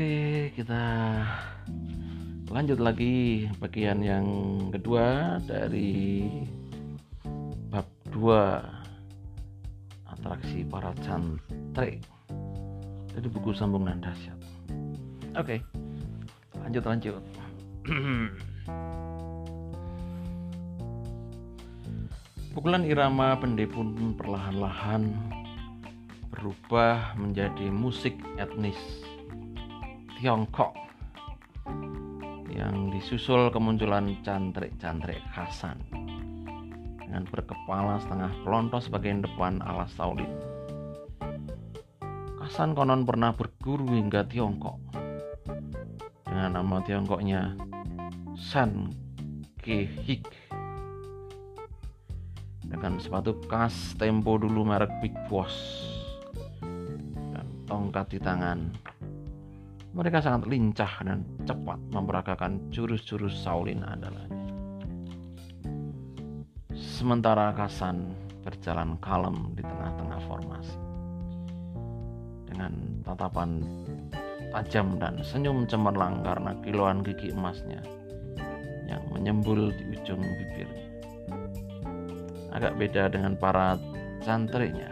Oke, kita lanjut lagi bagian yang kedua dari bab 2 atraksi para cantrik dari buku sambungan dahsyat. Oke, lanjut lanjut. Pukulan irama pendek pun perlahan-lahan berubah menjadi musik etnis Tiongkok yang disusul kemunculan cantrik-cantrik khasan dengan berkepala setengah pelontos bagian depan ala Shaolin. Kasan konon pernah berguru hingga Tiongkok. Dengan nama Tiongkoknya San Hik dengan sepatu khas tempo dulu merek Big Boss. Dan tongkat di tangan mereka sangat lincah dan cepat memperagakan jurus-jurus Shaolin andalannya. Sementara Kasan berjalan kalem di tengah-tengah formasi. Dengan tatapan tajam dan senyum cemerlang karena kiloan gigi emasnya yang menyembul di ujung bibirnya. Agak beda dengan para santrinya.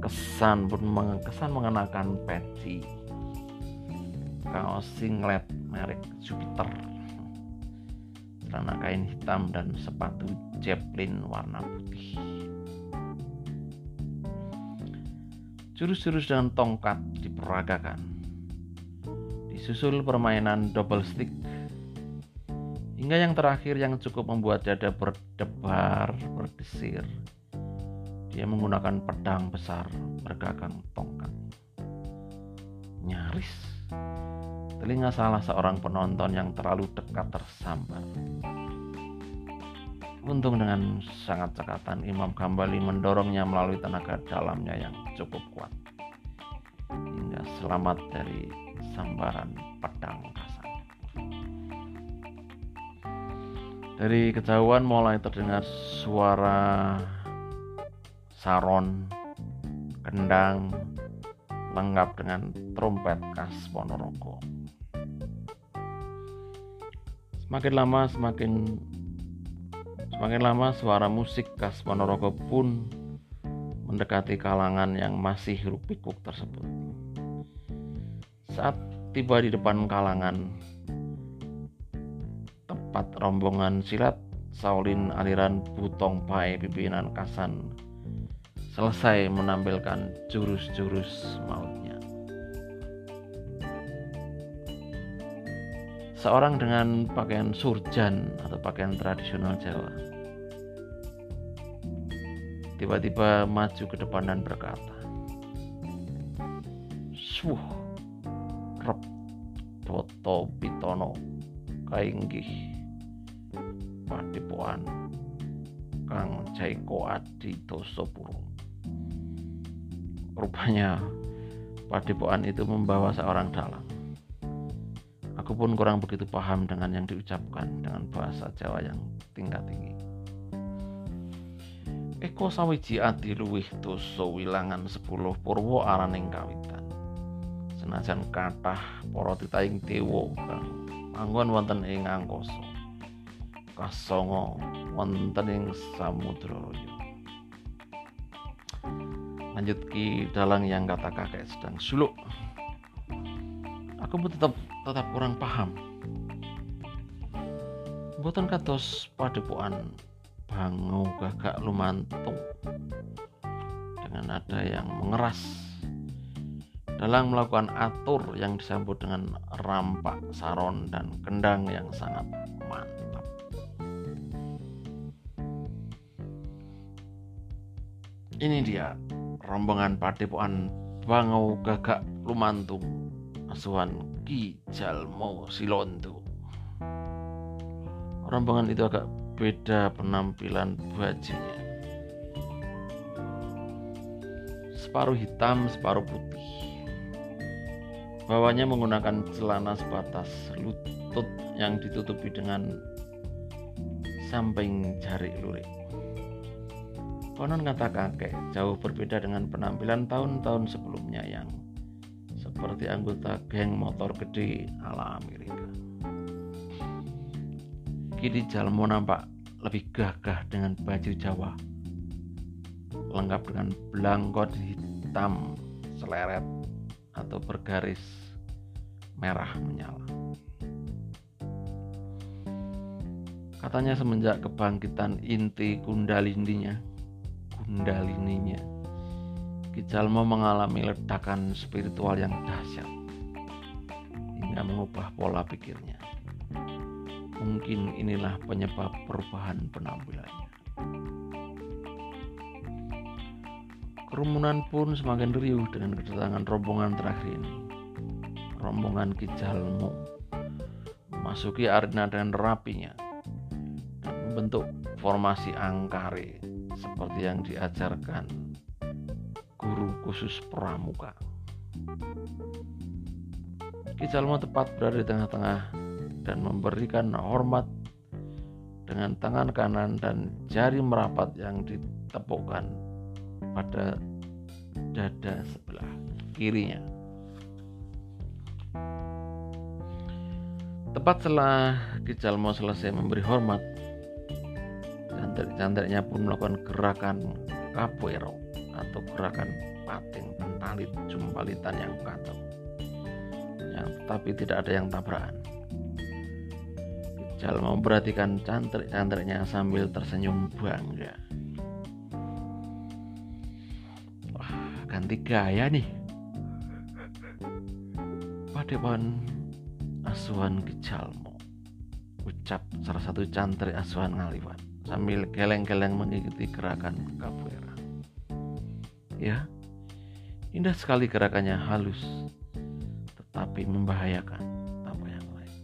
Kesan pun kesan mengenakan peci kaos singlet merek Jupiter. Celana kain hitam dan sepatu Jeplin warna putih. Jurus-jurus dengan tongkat diperagakan. Disusul permainan double stick. Hingga yang terakhir yang cukup membuat dada berdebar berdesir. Dia menggunakan pedang besar bergagang tongkat. Nyaris Telinga salah seorang penonton yang terlalu dekat tersambar. Untung dengan sangat cekatan Imam Kambali mendorongnya melalui tenaga dalamnya yang cukup kuat. Hingga selamat dari sambaran pedang kasar. Dari kejauhan mulai terdengar suara saron, kendang, lengkap dengan trompet khas Ponorogo. Semakin lama semakin semakin lama suara musik khas Ponorogo pun mendekati kalangan yang masih hiruk pikuk tersebut. Saat tiba di depan kalangan, tepat rombongan silat Saulin aliran Butong Pai pimpinan Kasan selesai menampilkan jurus-jurus mautnya. Seorang dengan pakaian surjan atau pakaian tradisional Jawa. Tiba-tiba maju ke depan dan berkata Suh Rep Toto Pitono Kainggih Padipuan Kang Jaiko Adi Tosopuro Rupanya Padipuan itu membawa seorang dalang Aku pun kurang begitu paham dengan yang diucapkan dengan bahasa Jawa yang tingkat tinggi. Eko sawiji adi luwih dosa wilangan sepuluh purwo araning kawitan. Senajan kathah para titahing dewa kang manggon wonten ing angkasa. Kasongo wonten ing samudra Lanjut ki dalang yang kata kakek sedang suluk pun tetap tetap kurang paham Buatan kados padepokan bangu gagak lumantung dengan nada yang mengeras dalam melakukan atur yang disambut dengan rampak saron dan kendang yang sangat mantap. Ini dia rombongan padepokan Bangau Gagak Lumantung asuhan Ki Jalmo Silondo. Rombongan itu agak beda penampilan bajunya. Separuh hitam, separuh putih. Bawahnya menggunakan celana sebatas lutut yang ditutupi dengan samping jari lurik. Konon kata kakek jauh berbeda dengan penampilan tahun-tahun sebelumnya yang seperti anggota geng motor gede ala Amerika. Kini Jalmo nampak lebih gagah dengan baju Jawa, lengkap dengan belangkot hitam seleret atau bergaris merah menyala. Katanya semenjak kebangkitan inti kundalininya, kundalininya, Kijalmo mengalami ledakan spiritual yang dahsyat hingga mengubah pola pikirnya. Mungkin inilah penyebab perubahan penampilannya. Kerumunan pun semakin riuh dengan kedatangan rombongan terakhir ini. Rombongan Kijalmo memasuki arena dengan rapinya dan membentuk formasi angkare seperti yang diajarkan guru khusus pramuka. Ki Jalmo tepat berada di tengah-tengah dan memberikan hormat dengan tangan kanan dan jari merapat yang ditepukkan pada dada sebelah kirinya. Tepat setelah Ki Jalmo selesai memberi hormat, cantik-cantiknya pun melakukan gerakan capoeira atau gerakan pating pentalit jumpalitan yang kacau yang tetapi tidak ada yang tabrakan. Rijal memperhatikan cantik-cantiknya sambil tersenyum bangga. Wah ganti gaya nih. Padewan asuhan Gijalmo ucap salah satu cantrik asuhan Ngaliwan sambil geleng-geleng mengikuti gerakan capoeira ya. Indah sekali gerakannya halus tetapi membahayakan tanpa yang lain.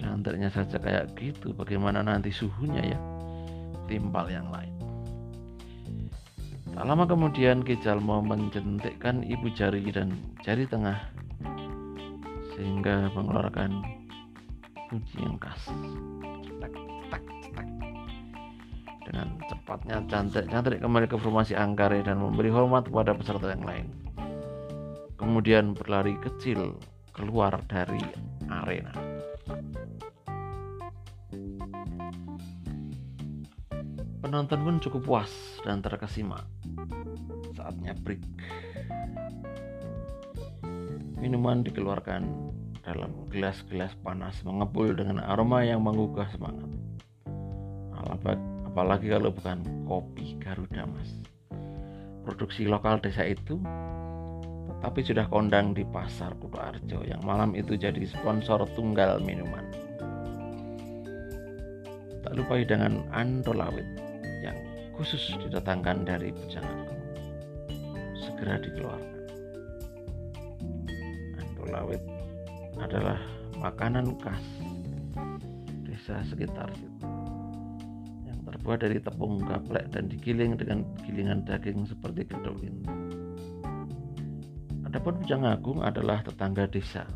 Cantiknya saja kayak gitu bagaimana nanti suhunya ya? Timpal yang lain. Tak lama kemudian Kijal mau menjentikkan ibu jari dan jari tengah sehingga mengeluarkan bunyi yang khas dengan cepatnya cantik-cantik kembali ke formasi Angkare dan memberi hormat kepada peserta yang lain. Kemudian berlari kecil keluar dari arena. Penonton pun cukup puas dan terkesima. Saatnya break. Minuman dikeluarkan dalam gelas-gelas panas mengepul dengan aroma yang menggugah semangat. Alabat apalagi kalau bukan kopi Garuda Mas. Produksi lokal desa itu tetapi sudah kondang di pasar Kutu Arjo yang malam itu jadi sponsor tunggal minuman. Tak lupa dengan andolawit yang khusus didatangkan dari Bujangan segera dikeluarkan. Andolawit adalah makanan khas desa sekitar situ terbuat dari tepung gaplek dan digiling dengan gilingan daging seperti kedolin. Adapun Bujang Agung adalah tetangga desa.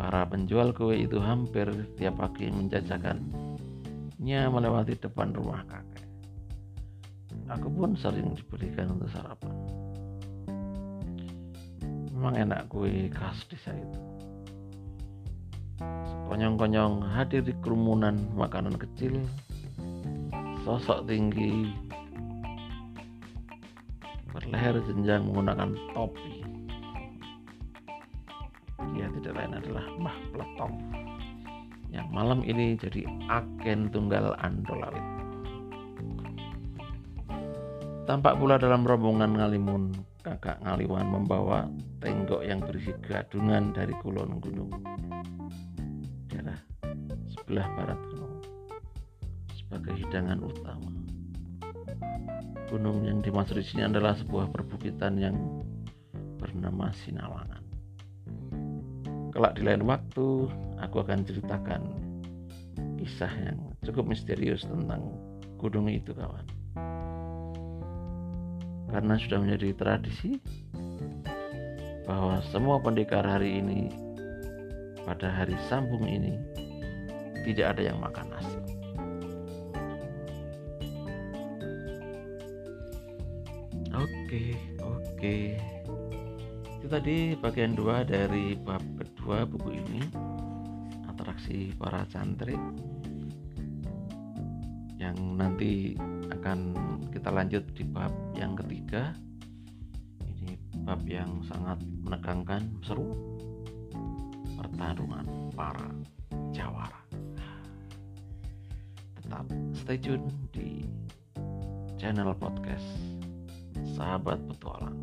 Para penjual kue itu hampir tiap pagi menjajakannya melewati depan rumah kakek. Aku pun sering diberikan untuk sarapan. Memang enak kue khas desa itu. Konyong-konyong hadir di kerumunan makanan kecil sosok tinggi. Berleher jenjang menggunakan topi. Dia tidak lain adalah Mbah Pletong. Yang malam ini jadi agen tunggal Andolawit tampak pula dalam rombongan Ngalimun kakak Ngaliwan membawa tenggok yang berisi gadungan dari kulon gunung. Daerah sebelah barat sebagai hidangan utama. Gunung yang dimaksud di sini adalah sebuah perbukitan yang bernama Sinawangan. Kelak di lain waktu, aku akan ceritakan kisah yang cukup misterius tentang gunung itu, kawan. Karena sudah menjadi tradisi bahwa semua pendekar hari ini pada hari sambung ini tidak ada yang makan nasi. Oke, oke. itu tadi bagian dua dari bab kedua buku ini atraksi para cantrik yang nanti akan kita lanjut di bab yang ketiga. Ini bab yang sangat menegangkan seru pertarungan para jawara. Tetap stay tune di channel podcast sahabat petualang